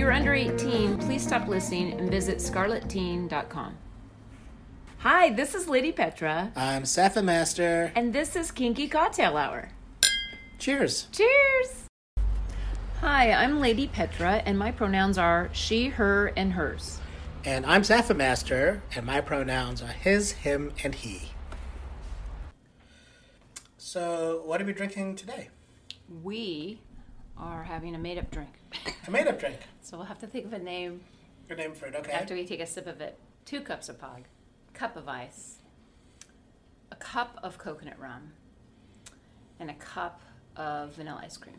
If you're under 18, please stop listening and visit scarletteen.com. Hi, this is Lady Petra, I'm Safa Master. and this is Kinky Cocktail Hour. Cheers. Cheers! Hi, I'm Lady Petra, and my pronouns are she, her, and hers. And I'm Safa Master, and my pronouns are his, him, and he. So, what are we drinking today? We are having a made up drink. A made up drink. So we'll have to think of a name Your name for it, okay? after we take a sip of it. Two cups of pog, cup of ice, a cup of coconut rum, and a cup of vanilla ice cream.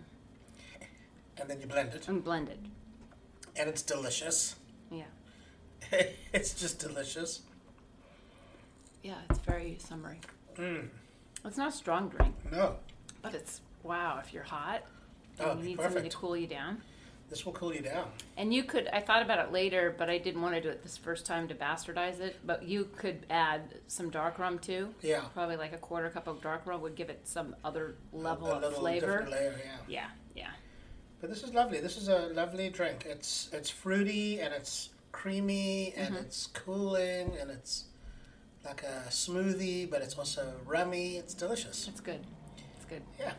And then you blend it. And blend it. And it's delicious. Yeah. it's just delicious. Yeah, it's very summery. Mm. It's not a strong drink, No, but it's wow, if you're hot and Oh, you need something perfect. to cool you down. this will cool you down. And you could, I thought about it later, but I didn't want to do it this first time to bastardize it. But you could add some dark rum too. Yeah. Probably like a quarter cup of dark rum would give it some other level A of little flavor. different layer, yeah. Yeah, yeah. But this is lovely. This is a lovely drink. It's it's fruity and it's creamy and Mm-hmm. it's cooling and it's like a smoothie, but it's also rummy. It's delicious. It's good. It's good. Yeah.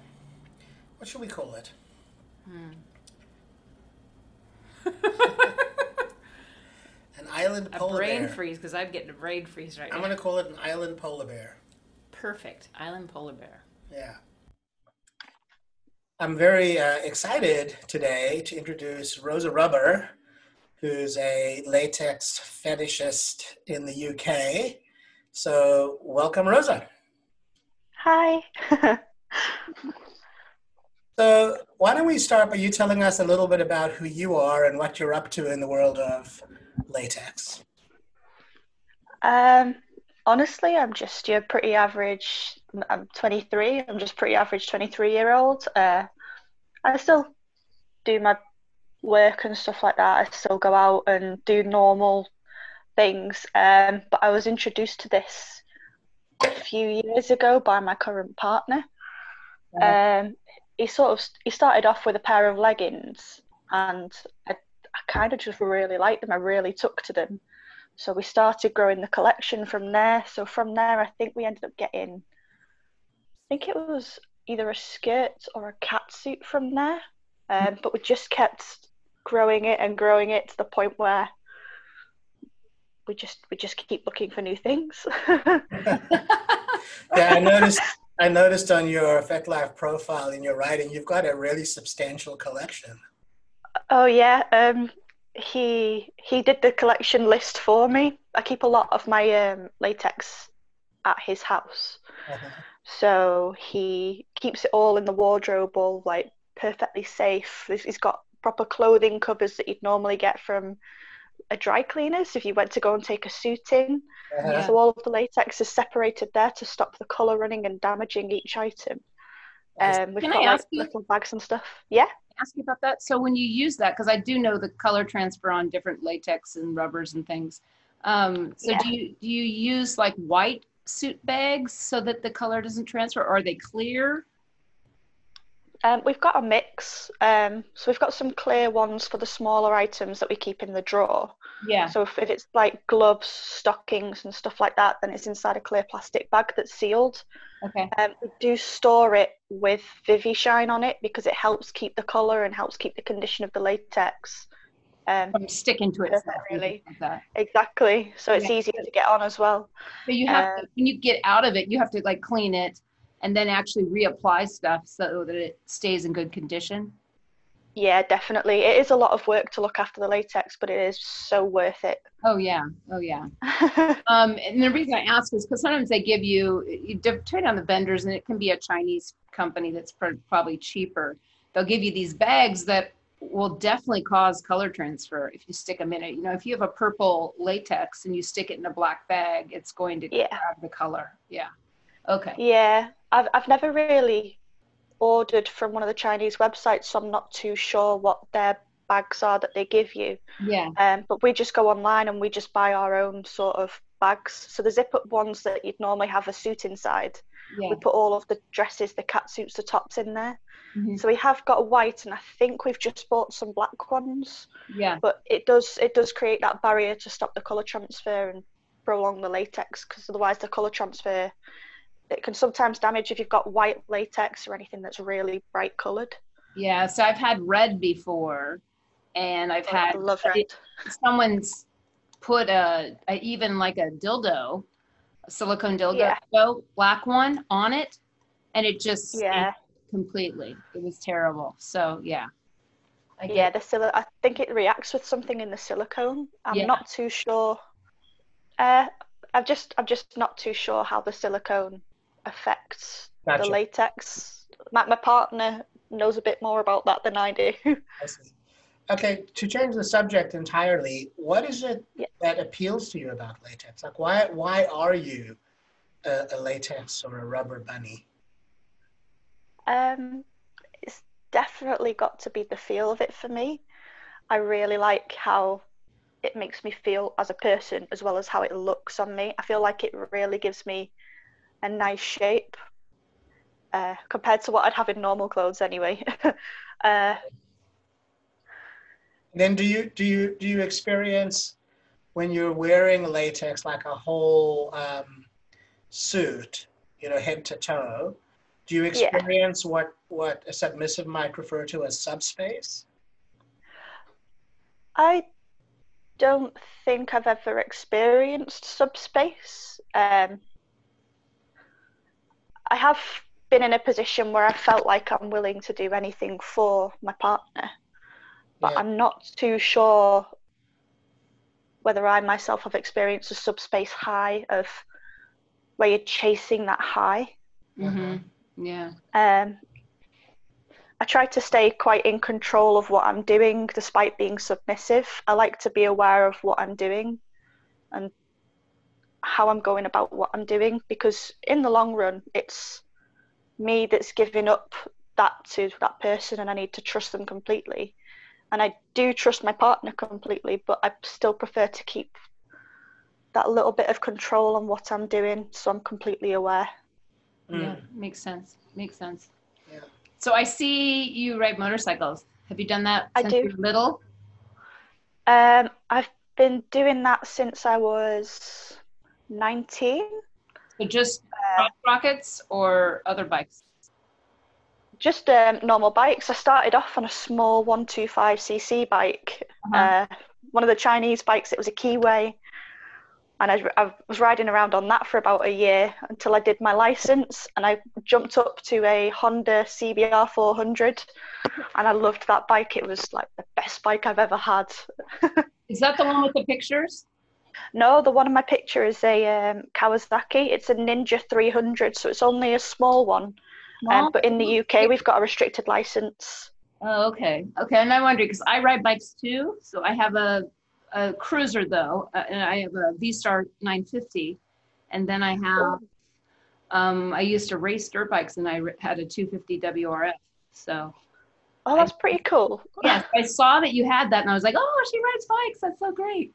What should we call it? An island A polar brain bear. freeze because I'm getting a brain freeze right now. I'm going to call it an island polar bear. Perfect. Island polar bear. Yeah. I'm very uh, excited today to introduce Rosa Rubber, who's a latex fetishist in the UK. So, welcome, Rosa. Hi. So, why don't we start by you telling us a little bit about who you are and what you're up to in the world of latex? um, honestly, I'm just your pretty average. I'm 23. I'm just pretty average 23 year old. Uh, I still do my work and stuff like that. I still go out and do normal things. Um, but I was introduced to this a few years ago by my current partner. Um, he sort of he started off with a pair of leggings, and I, I kind of just really liked them. I really took to them. So we started growing the collection from there. So from there, I think we ended up getting, I think it was either a skirt or a cat suit from there. Um, but we just kept growing it and growing it to the point where we just we just keep looking for new things. Yeah, I noticed. I noticed on your FetLife profile in your writing, you've got a really substantial collection. Oh yeah, um, he he did the collection list for me. I keep a lot of my um, latex at his house, so he keeps it all in the wardrobe, all like perfectly safe. He's got proper clothing covers that you'd normally get from a dry cleaners if you went to go and take a suit in. Yeah. So all of the latex is separated there to stop the colour running and damaging each item. Um, we've Can got I like ask you- little bags and stuff. Yeah. Ask you about that. So when you use that, because I do know the color transfer on different latex and rubbers and things. Um, so Yeah. do you do you use like white suit bags so that the color doesn't transfer, or are they clear? Um, we've got a mix. Um, so we've got some clear ones for the smaller items that we keep in the drawer. Yeah. So if, if it's like gloves, stockings, and stuff like that, then it's inside a clear plastic bag that's sealed. Okay. Um, we do store it with Vivishine on it because it helps keep the colour and helps keep the condition of the latex Um, From sticking to and really. Like exactly. So it's Yeah. easier to get on as well. But you have to, Um, when you get out of it, you have to like clean it and then actually reapply stuff so that it stays in good condition. Yeah, definitely. It is a lot of work to look after the latex, but it is so worth it. Oh yeah, oh yeah. Um, and the reason I ask is because sometimes they give you, you depend on the vendors, and it can be a Chinese company that's pr- probably cheaper. They'll give you these bags that will definitely cause color transfer if you stick them in it. You know, if you have a purple latex and you stick it in a black bag, it's going to Yeah. grab the color. Yeah. Okay. Yeah, I've I've never really ordered from one of the Chinese websites, so I'm not too sure what their bags are that they give you. Yeah. Um, but we just go online and we just buy our own sort of bags. So the zip up ones that you'd normally have a suit inside, Yeah. we put all of the dresses, the cat suits, the tops in there. Mhm. So we have got a white, and I think we've just bought some black ones. Yeah. But it does it does create that barrier to stop the color transfer and prolong the latex, because otherwise the color transfer it can sometimes damage if you've got white latex or anything that's really bright colored. Yeah. So I've had red before, and I've I had red. someone's put a, a even like a dildo, a silicone dildo, Yeah. black one on it, and it just Yeah, completely. It was terrible. So yeah. I yeah. The sil- I think it reacts with something in the silicone. I'm Yeah. not too sure. Uh, I've just I'm just not too sure how the silicone affects Gotcha. the latex. My, my partner knows a bit more about that than I do. I see. Okay, to change the subject entirely, what is it Yeah. that appeals to you about latex? Like, why why are you a, a latex or a rubber bunny? Um, it's definitely got to be the feel of it for me. I really like how it makes me feel as a person as well as how it looks on me. I feel like it really gives me a nice shape uh, compared to what I'd have in normal clothes anyway. uh, Then do you do you do you experience when you're wearing latex like a whole um, suit, you know, head to toe? Do you Yeah. experience what what a submissive might refer to as subspace? I don't think I've ever experienced subspace. Um, I have been in a position where I felt like I'm willing to do anything for my partner, but Yeah. I'm not too sure whether I myself have experienced a subspace high of where you're chasing that high. hmm Yeah. Um, I try to stay quite in control of what I'm doing despite being submissive. I like to be aware of what I'm doing and how I'm going about what I'm doing because, in the long run, it's me that's giving up that to that person and I need to trust them completely. And I do trust my partner completely, but I still prefer to keep that little bit of control on what I'm doing so I'm completely aware. Yeah. Mm. Makes sense. Makes sense. Yeah. So I see you ride motorcycles. Have you done that I do. you were little? Um, I've been doing that since I was 19. So just Uh, rockets or other bikes? Just um, normal bikes. I started off on a small 125cc bike, Uh-huh. uh, one of the Chinese bikes. It was a Keeway. And I, I was riding around on that for about a year until I did my license. And I jumped up to a Honda CBR 400. And I loved that bike. It was like the best bike I've ever had. Is that the one with the pictures? No, the one in my picture is a um, Kawasaki. It's a Ninja 300, so it's only a small one. Um, but in the UK, we've got a restricted license. Oh, okay. Okay. And I wonder because I ride bikes too. So I have a, a cruiser though, uh, and I have a V Star 950. And then I have, um, I used to race dirt bikes and I had a 250 WRF. So Oh, that's pretty cool. yes, I saw that you had that and I was like, oh, she rides bikes. That's so great.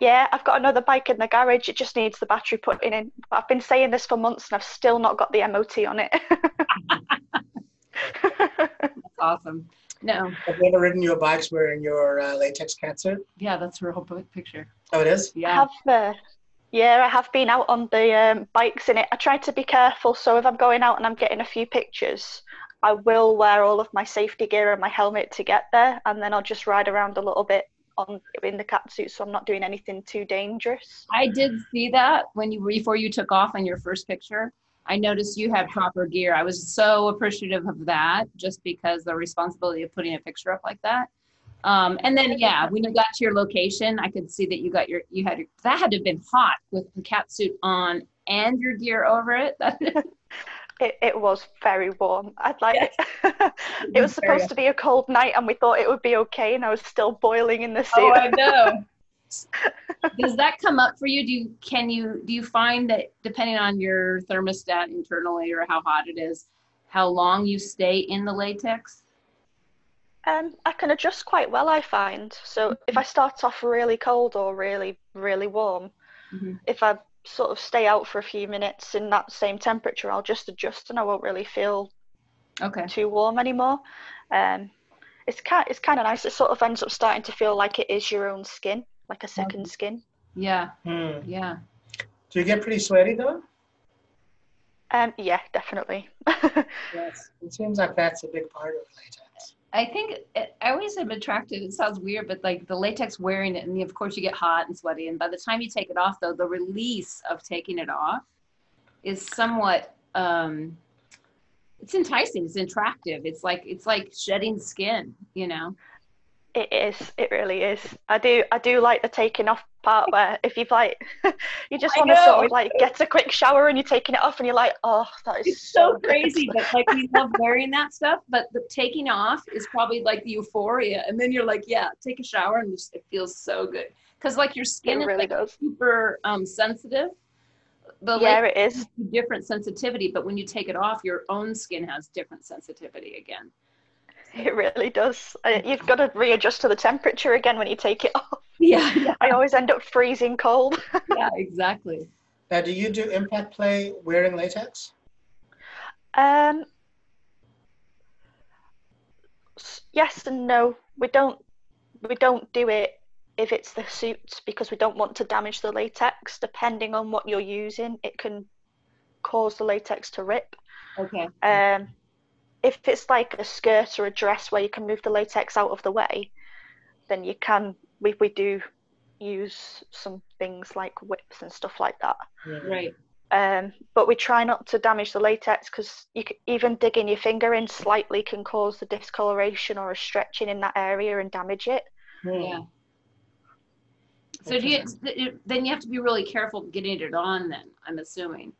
Yeah, I've got another bike in the garage. It just needs the battery put in. But I've been saying this for months and I've still not got the MOT on it. That's awesome. No. Have you ever ridden your bikes wearing your uh, latex catsuit? Yeah, that's her whole pi- picture. Oh, it is. I Yeah. have, uh, yeah, I have been out on the um, bikes in it. I try to be careful, so if I'm going out and I'm getting a few pictures, I will wear all of my safety gear and my helmet to get there, and then I'll just ride around a little bit on in the cat suit, so I'm not doing anything too dangerous. I did see that when you before you took off on your first picture. I noticed you had proper gear. I was so appreciative of that, just because the responsibility of putting a picture up like that. Um, and then yeah, when you got to your location, I could see that you got your you had your, that had to have been hot with the cat suit on and your gear over it. it, it was very warm. I'd like yes. it. it was supposed to be a cold night, and we thought it would be okay, and I was still boiling in the suit. Oh, I know. Does that come up for you? Do you can you do you find that depending on your thermostat internally or how hot it is, how long you stay in the latex? Um, I can adjust quite well, I find. So if I start off really cold or really, really warm, mm-hmm. if I sort of stay out for a few minutes in that same temperature, I'll just adjust and I won't really feel okay too warm anymore. Um, it's kind it's kind of nice. It sort of ends up starting to feel like it is your own skin, like a second okay. skin. Yeah. Hmm. Yeah. Do you get pretty sweaty though? Um, yeah, definitely. yes, it seems like that's a big part of latex. I think it, I always am attracted. It sounds weird, but like the latex wearing it, and of course you get hot and sweaty. And by the time you take it off, though, the release of taking it off is somewhat. Um, it's enticing. It's attractive. It's like it's like shedding skin. You know. It is. It really is. I do. I do like the taking off part where if you've like, you just want to sort of like get a quick shower and you're taking it off and you're like, oh, that is it's so, so crazy. but like we love wearing that stuff, but the taking off is probably like the euphoria, and then you're like, yeah, take a shower and just, it feels so good because like your skin it is really like does. super um, sensitive. The yeah, it is different sensitivity, but when you take it off, your own skin has different sensitivity again. It really does. You've got to readjust to the temperature again when you take it off. Yeah, yeah. I always end up freezing cold. yeah, exactly. Now, do you do impact play wearing latex? Um, yes and no. We don't. We don't do it if it's the suits because we don't want to damage the latex. Depending on what you're using, it can cause the latex to rip. Okay. Um, if it's like a skirt or a dress where you can move the latex out of the way, then you can. We we do use some things like whips and stuff like that. Right. Um, but we try not to damage the latex because you can, even digging your finger in slightly can cause the discoloration or a stretching in that area and damage it. Yeah. So do you, then you have to be really careful getting it on. Then I'm assuming,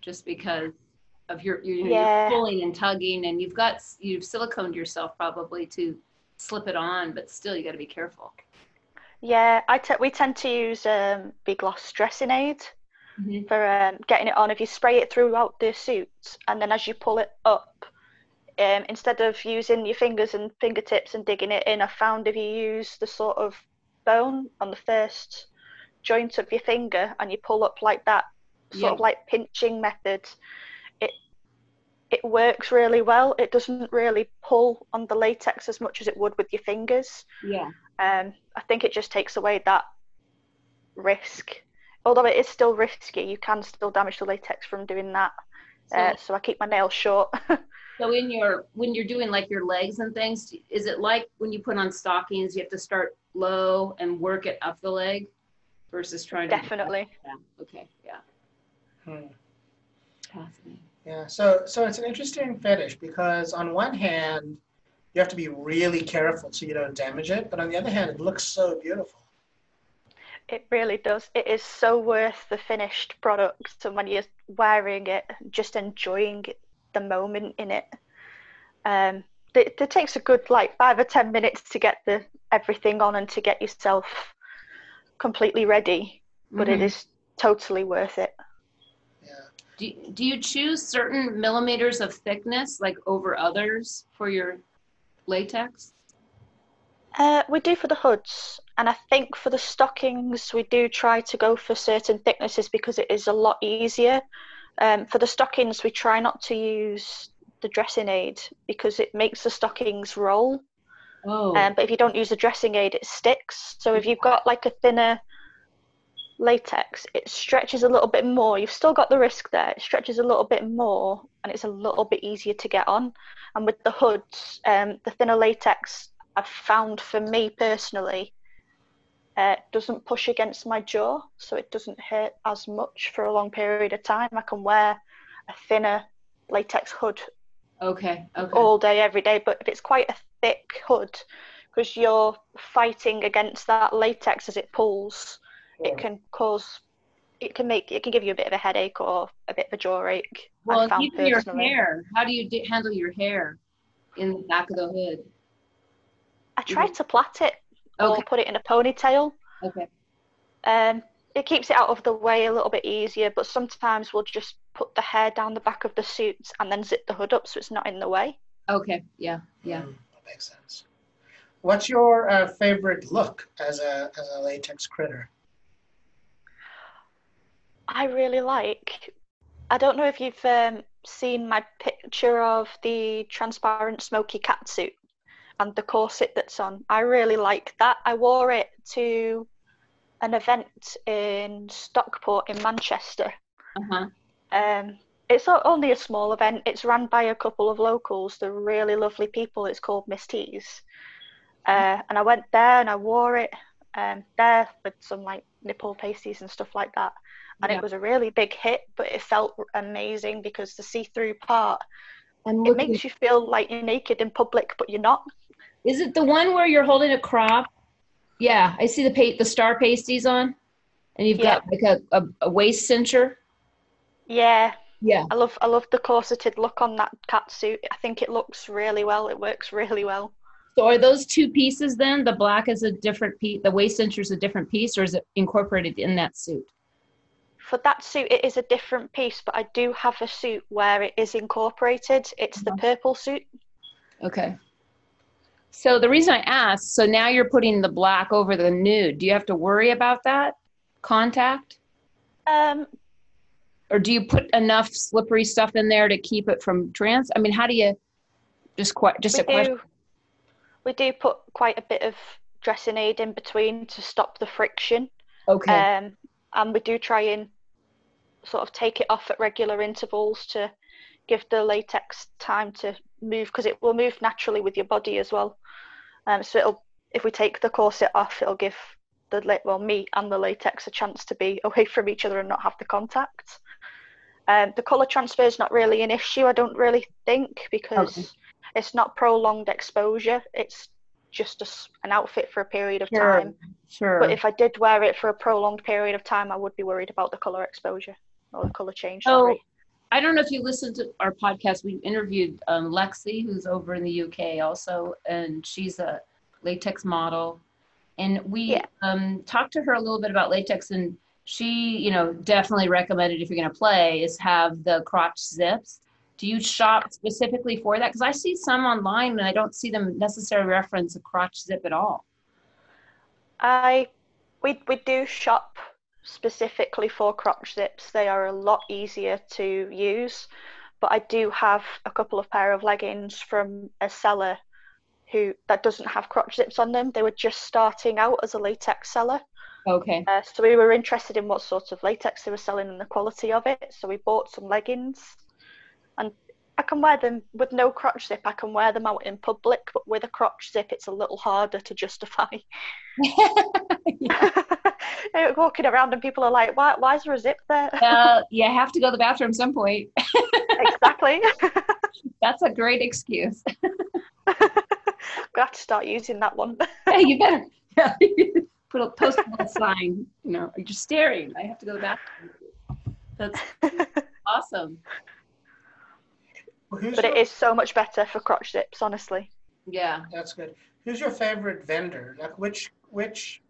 just because of your you're, yeah. you're pulling and tugging and you've got you've siliconed yourself probably to slip it on but still you got to be careful yeah I we tend to use um, big gloss dressing aid mm-hmm. for um, getting it on if you spray it throughout the suit and then as you pull it up um, instead of using your fingers and fingertips and digging it in i found if you use the sort of bone on the first joint of your finger and you pull up like that sort yeah. of like pinching method it it works really well. It doesn't really pull on the latex as much as it would with your fingers. Yeah. Um, I think it just takes away that risk. Although it is still risky, you can still damage the latex from doing that. So, uh, so I keep my nails short. so in your when you're doing like your legs and things, is it like when you put on stockings, you have to start low and work it up the leg, versus trying to definitely. Yeah. Okay. Yeah. Hmm. Fascinating. Yeah, so so it's an interesting fetish because on one hand, you have to be really careful so you don't damage it, but on the other hand, it looks so beautiful. It really does. It is so worth the finished product, and when you're wearing it, just enjoying the moment in it. Um, it, it takes a good like five or ten minutes to get the everything on and to get yourself completely ready, but mm-hmm. it is totally worth it. Do, do you choose certain millimeters of thickness, like over others, for your latex? Uh, we do for the hoods, and I think for the stockings, we do try to go for certain thicknesses because it is a lot easier. Um, for the stockings, we try not to use the dressing aid because it makes the stockings roll. Oh. Um, but if you don't use the dressing aid, it sticks. So if you've got like a thinner latex, it stretches a little bit more. You've still got the risk there. It stretches a little bit more, and it's a little bit easier to get on. And with the hoods, um, the thinner latex, I've found for me personally, uh, doesn't push against my jaw, so it doesn't hurt as much for a long period of time. I can wear a thinner latex hood Okay. Okay. all day, every day. But if it's quite a thick hood, because you're fighting against that latex as it pulls, it can cause, it can make, it can give you a bit of a headache or a bit of a jaw ache. well, I found even your hair. How do you d- handle your hair in the back of the hood? I try to plait it or Okay. put it in a ponytail. Okay. Um, it keeps it out of the way a little bit easier, but sometimes we'll just put the hair down the back of the suit and then zip the hood up so it's not in the way. Okay. Yeah. Yeah. Mm, that makes sense. What's your uh, favorite look as a as a latex critter? I really like. I don't know if you've um, seen my picture of the transparent smoky cat suit and the corset that's on. I really like that. I wore it to an event in Stockport in Manchester. Uh huh. Um, it's only a small event. It's run by a couple of locals. They're really lovely people. It's called Miss Tees. Uh, and I went there and I wore it um, there with some like nipple pasties and stuff like that. And Yeah. it was a really big hit, but it felt amazing because the see-through part I'm it makes you feel like you're naked in public, but you're not. Is it the one where you're holding a crop? Yeah, I see the pa- the star pasties on, and you've got like a, a, a waist cincher. Yeah, Yeah. I love I love the corseted look on that cat suit. I think it looks really well. It works really well. So are those two pieces then? The black is a different piece. The waist cincher is a different piece, or is it incorporated in that suit? For that suit, it is a different piece, but I do have a suit where it is incorporated. It's the purple suit. Okay. So the reason I asked, so now you're putting the black over the nude. Do you have to worry about that contact, Um, or do you put enough slippery stuff in there to keep it from trans? I mean, how do you? Just quite just we a question. we do put quite a bit of dressing aid in between to stop the friction. Okay. Um, and we do try and sort of take it off at regular intervals to give the latex time to move because it will move naturally with your body as well. Um, so it'll if we take the corset off, it'll give the well me and the latex a chance to be away from each other and not have the contact. Um, the colour transfer is not really an issue, I don't really think, because Okay. it's not prolonged exposure. It's just a an outfit for a period of Sure. time. Sure. But if I did wear it for a prolonged period of time, I would be worried about the color exposure or the color change. Oh, Sorry. I don't know if you listened to our podcast. We interviewed um, Lexi, who's over in the UK also, and she's a latex model. And we Yeah. um, talked to her a little bit about latex, and she, you know, definitely recommended if you're going to play is have the crotch zips. Do you shop specifically for that? Because I see some online, and I don't see them necessarily reference a crotch zip at all. I we we do shop specifically for crotch zips. They are a lot easier to use. But I do have a couple of pair of leggings from a seller who that doesn't have crotch zips on them. They were just starting out as a latex seller. Okay. Uh, so we were interested in what sort of latex they were selling and the quality of it. So we bought some leggings, and I can wear them with no crotch zip. I can wear them out in public, but with a crotch zip, it's a little harder to justify. Walking around and people are like, "Why? Why is there a zip there?" uh, you have to go to the bathroom some point. exactly. That's a great excuse. we have to start using that one. Hey, you better put a post a little sign. You know, you're staring. I have to go to the bathroom. That's awesome. Who's but your, it is so much better for crotch zips, honestly. Yeah. That's good. Who's your favorite vendor? Like which which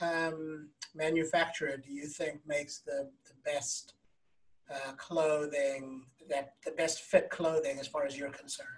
um, manufacturer do you think makes the, the best uh, clothing, that the best fit clothing as far as you're concerned?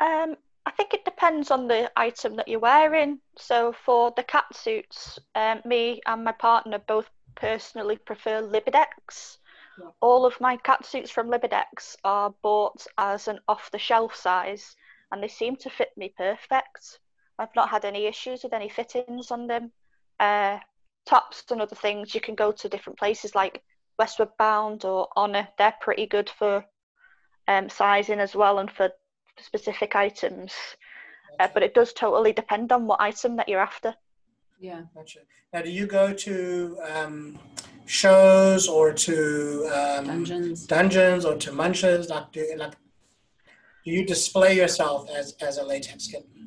Um, I think it depends on the item that you're wearing. So for the cat suits, um, me and my partner both personally prefer Libidex. Yeah. All of my cat suits from Libidex are bought as an off-the-shelf size, and they seem to fit me perfect. I've not had any issues with any fittings on them. Uh, tops and other things, you can go to different places like Westward Bound or Honour. They're pretty good for um, sizing as well and for specific items. Uh, but it does totally depend on what item that you're after. Yeah. Gotcha. Now, do you go to um, shows or to um, Dungeons. dungeons or to munches? Like, do, like, do you display yourself as, as a latex kitten?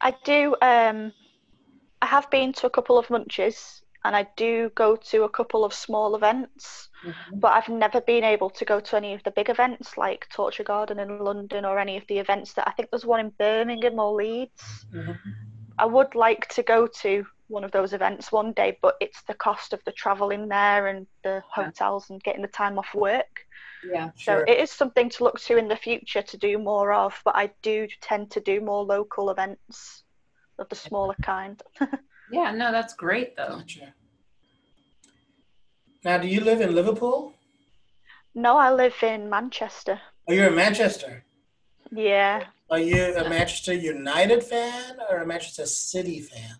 I do. Um, I have been to a couple of munches, and I do go to a couple of small events. Mhm. But I've never been able to go to any of the big events like Torture Garden in London or any of the events that I think there's one in Birmingham or Leeds. Mhm. I would like to go to one of those events one day, but it's the cost of the travel in there and the hotels and getting the time off work. Yeah. So Sure. it is something to look to in the future to do more of, but I do tend to do more local events of the smaller kind. Yeah. No, that's great though. Gotcha. Now, do you live in Liverpool? No, I live in Manchester. Oh, you're in Manchester. Yeah. Are you a Manchester United fan or a Manchester City fan?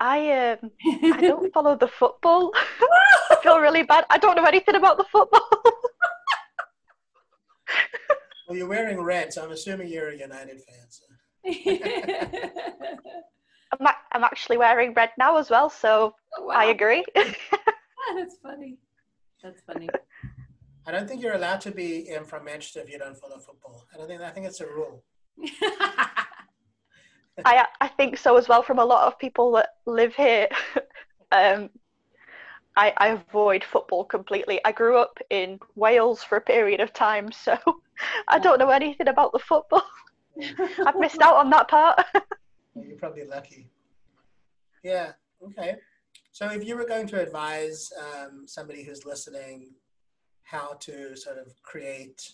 I um I don't follow the football. I feel really bad. I don't know anything about the football. Well, you're wearing red, so I'm assuming you're a United fan. So. I'm, a- I'm actually wearing red now as well, so Oh, I wow. agree. That's funny. That's funny. I don't think you're allowed to be in from Manchester if you don't follow football. I don't think I think it's a rule. I I think so as well from a lot of people that live here. um, I, I avoid football completely. I grew up in Wales for a period of time, so I don't know anything about the football. I've missed out on that part. Well, you're probably lucky. Yeah. Okay. So if you were going to advise um, somebody who's listening how to sort of create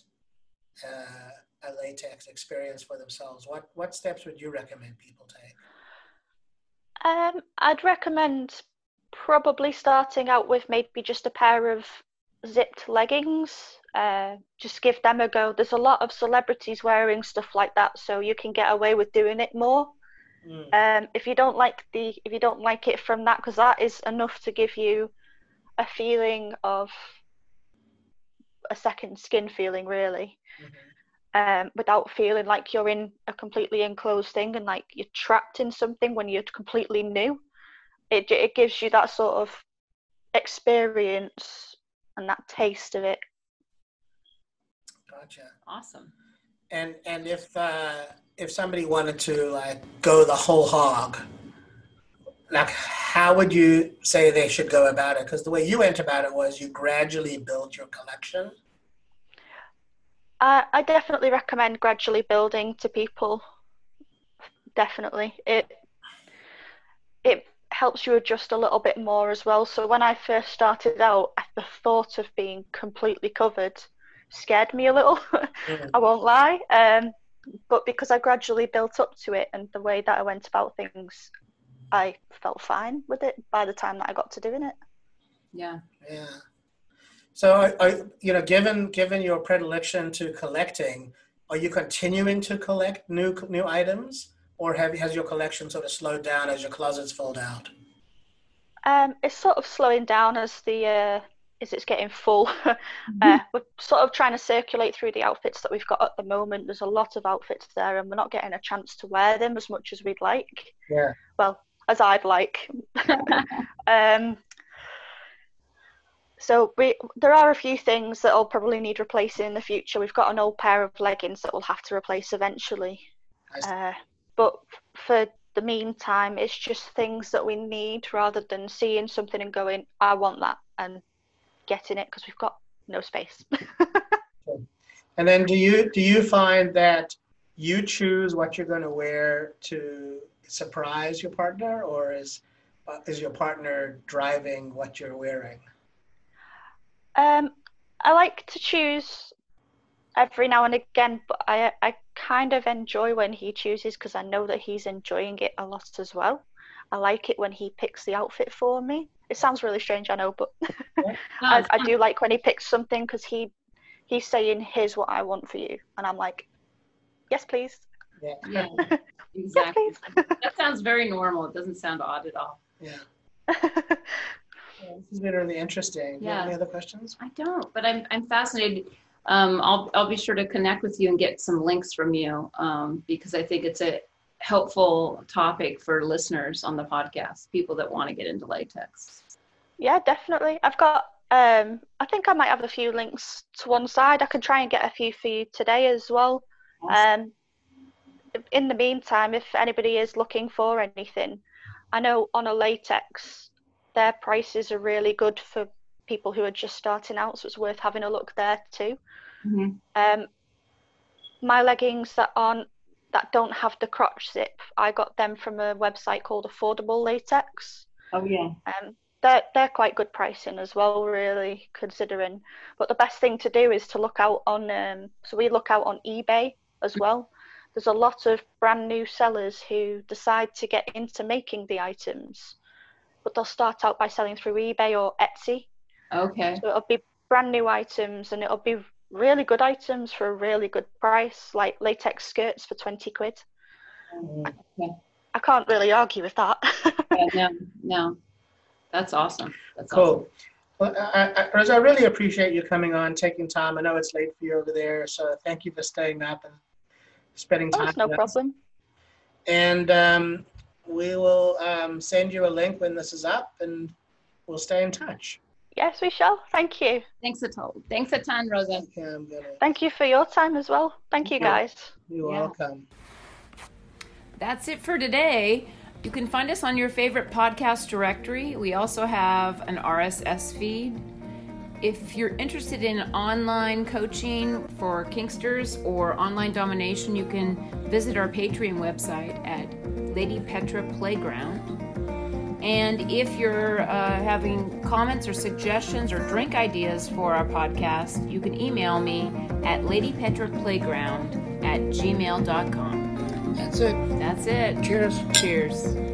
uh, a latex experience for themselves, what what steps would you recommend people take? Um, I'd recommend probably starting out with maybe just a pair of zipped leggings. Uh, just give them a go. There's a lot of celebrities wearing stuff like that, so you can get away with doing it more. Mm, Um, if you don't like the, if you don't like it from that, because that is enough to give you a feeling of a second skin feeling, really mhm. um, without feeling like you're in a completely enclosed thing and like you're trapped in something when you're completely new. It it gives you that sort of experience and that taste of it. Gotcha. awesome. And and if uh, if somebody wanted to like go the whole hog, like how would you say they should go about it? Because the way you went about it was you gradually built your collection. I I definitely recommend gradually building to people. Definitely, it it helps you adjust a little bit more as well. So when I first started out, the thought of being completely covered scared me a little. Mm. I won't lie. Um, but because I gradually built up to it and the way that I went about things, I felt fine with it by the time that I got to doing it. Yeah. Yeah. So, are, are, you know, given given your predilection to collecting, are you continuing to collect new new items, or have has your collection sort of slowed down as your closets filled out? Um, it's sort of slowing down as the uh, as it's getting full. uh, we're sort of trying to circulate through the outfits that we've got at the moment. There's a lot of outfits there, and we're not getting a chance to wear them as much as we'd like. Yeah. Well, as I'd like. um, so we there are a few things that will probably need replacing in the future. We've got an old pair of leggings that we'll have to replace eventually. Uh, but for the meantime, it's just things that we need rather than seeing something and going, I want that, and getting it because we've got no space. And then, do you do you find that you choose what you're going to wear to surprise your partner, or is is your partner driving what you're wearing? Um, I like to choose every now and again, but I I kind of enjoy when he chooses because I know that he's enjoying it a lot as well. I like it when he picks the outfit for me. It sounds really strange, I know, but I, I do like when he picks something because he he's saying, "Here's what I want for you," and I'm like, "Yes, please." Yeah. Yeah, Yes, exactly. please. that sounds very normal. It doesn't sound odd at all. Yeah. Yeah, This has been really interesting. Do you have Yeah. Any other questions? I don't, but I'm, I'm fascinated. Um, I'll, I'll be sure to connect with you and get some links from you um, because I think it's a helpful topic for listeners on the podcast, people that want to get into latex. Yeah, definitely. I've got. Um, I think I might have a few links to one side. I can try and get a few for you today as well. Um, in the meantime, if anybody is looking for anything, I know on a latex, their prices are really good for people who are just starting out, so it's worth having a look there too. Mhm. Um, my leggings that aren't that don't have the crotch zip, I got them from a website called Affordable Latex. Oh, yeah. Um, they're they're quite good pricing as well, really considering. But the best thing to do is to look out on. Um, so we look out on eBay as well. There's a lot of brand new sellers who decide to get into making the items, but they'll start out by selling through eBay or Etsy. Okay. So it'll be brand new items, and it'll be really good items for a really good price, like latex skirts for twenty quid. Okay. I can't really argue with that. Yeah, no, no. That's awesome. That's Cool. Well, I, I, I really appreciate you coming on, taking time. I know it's late for you over there, so thank you for staying up and spending oh, time. it's no with us. problem. And um, we will um, send you a link when this is up, and we'll stay in touch. Yes, we shall. Thank you. Thanks a ton. Thanks a ton, Rosa. Okay, I'm. Thank you for your time as well. Thank you, guys. You're Yeah. welcome. That's it for today. You can find us on your favorite podcast directory. We also have an RSS feed. If you're interested in online coaching for kinksters or online domination, you can visit our Patreon website at Lady Petra Playground. And if you're uh, having comments or suggestions or drink ideas for our podcast, you can email me at ladypetraplayground at gmail.com. That's it. That's it. Cheers. Cheers.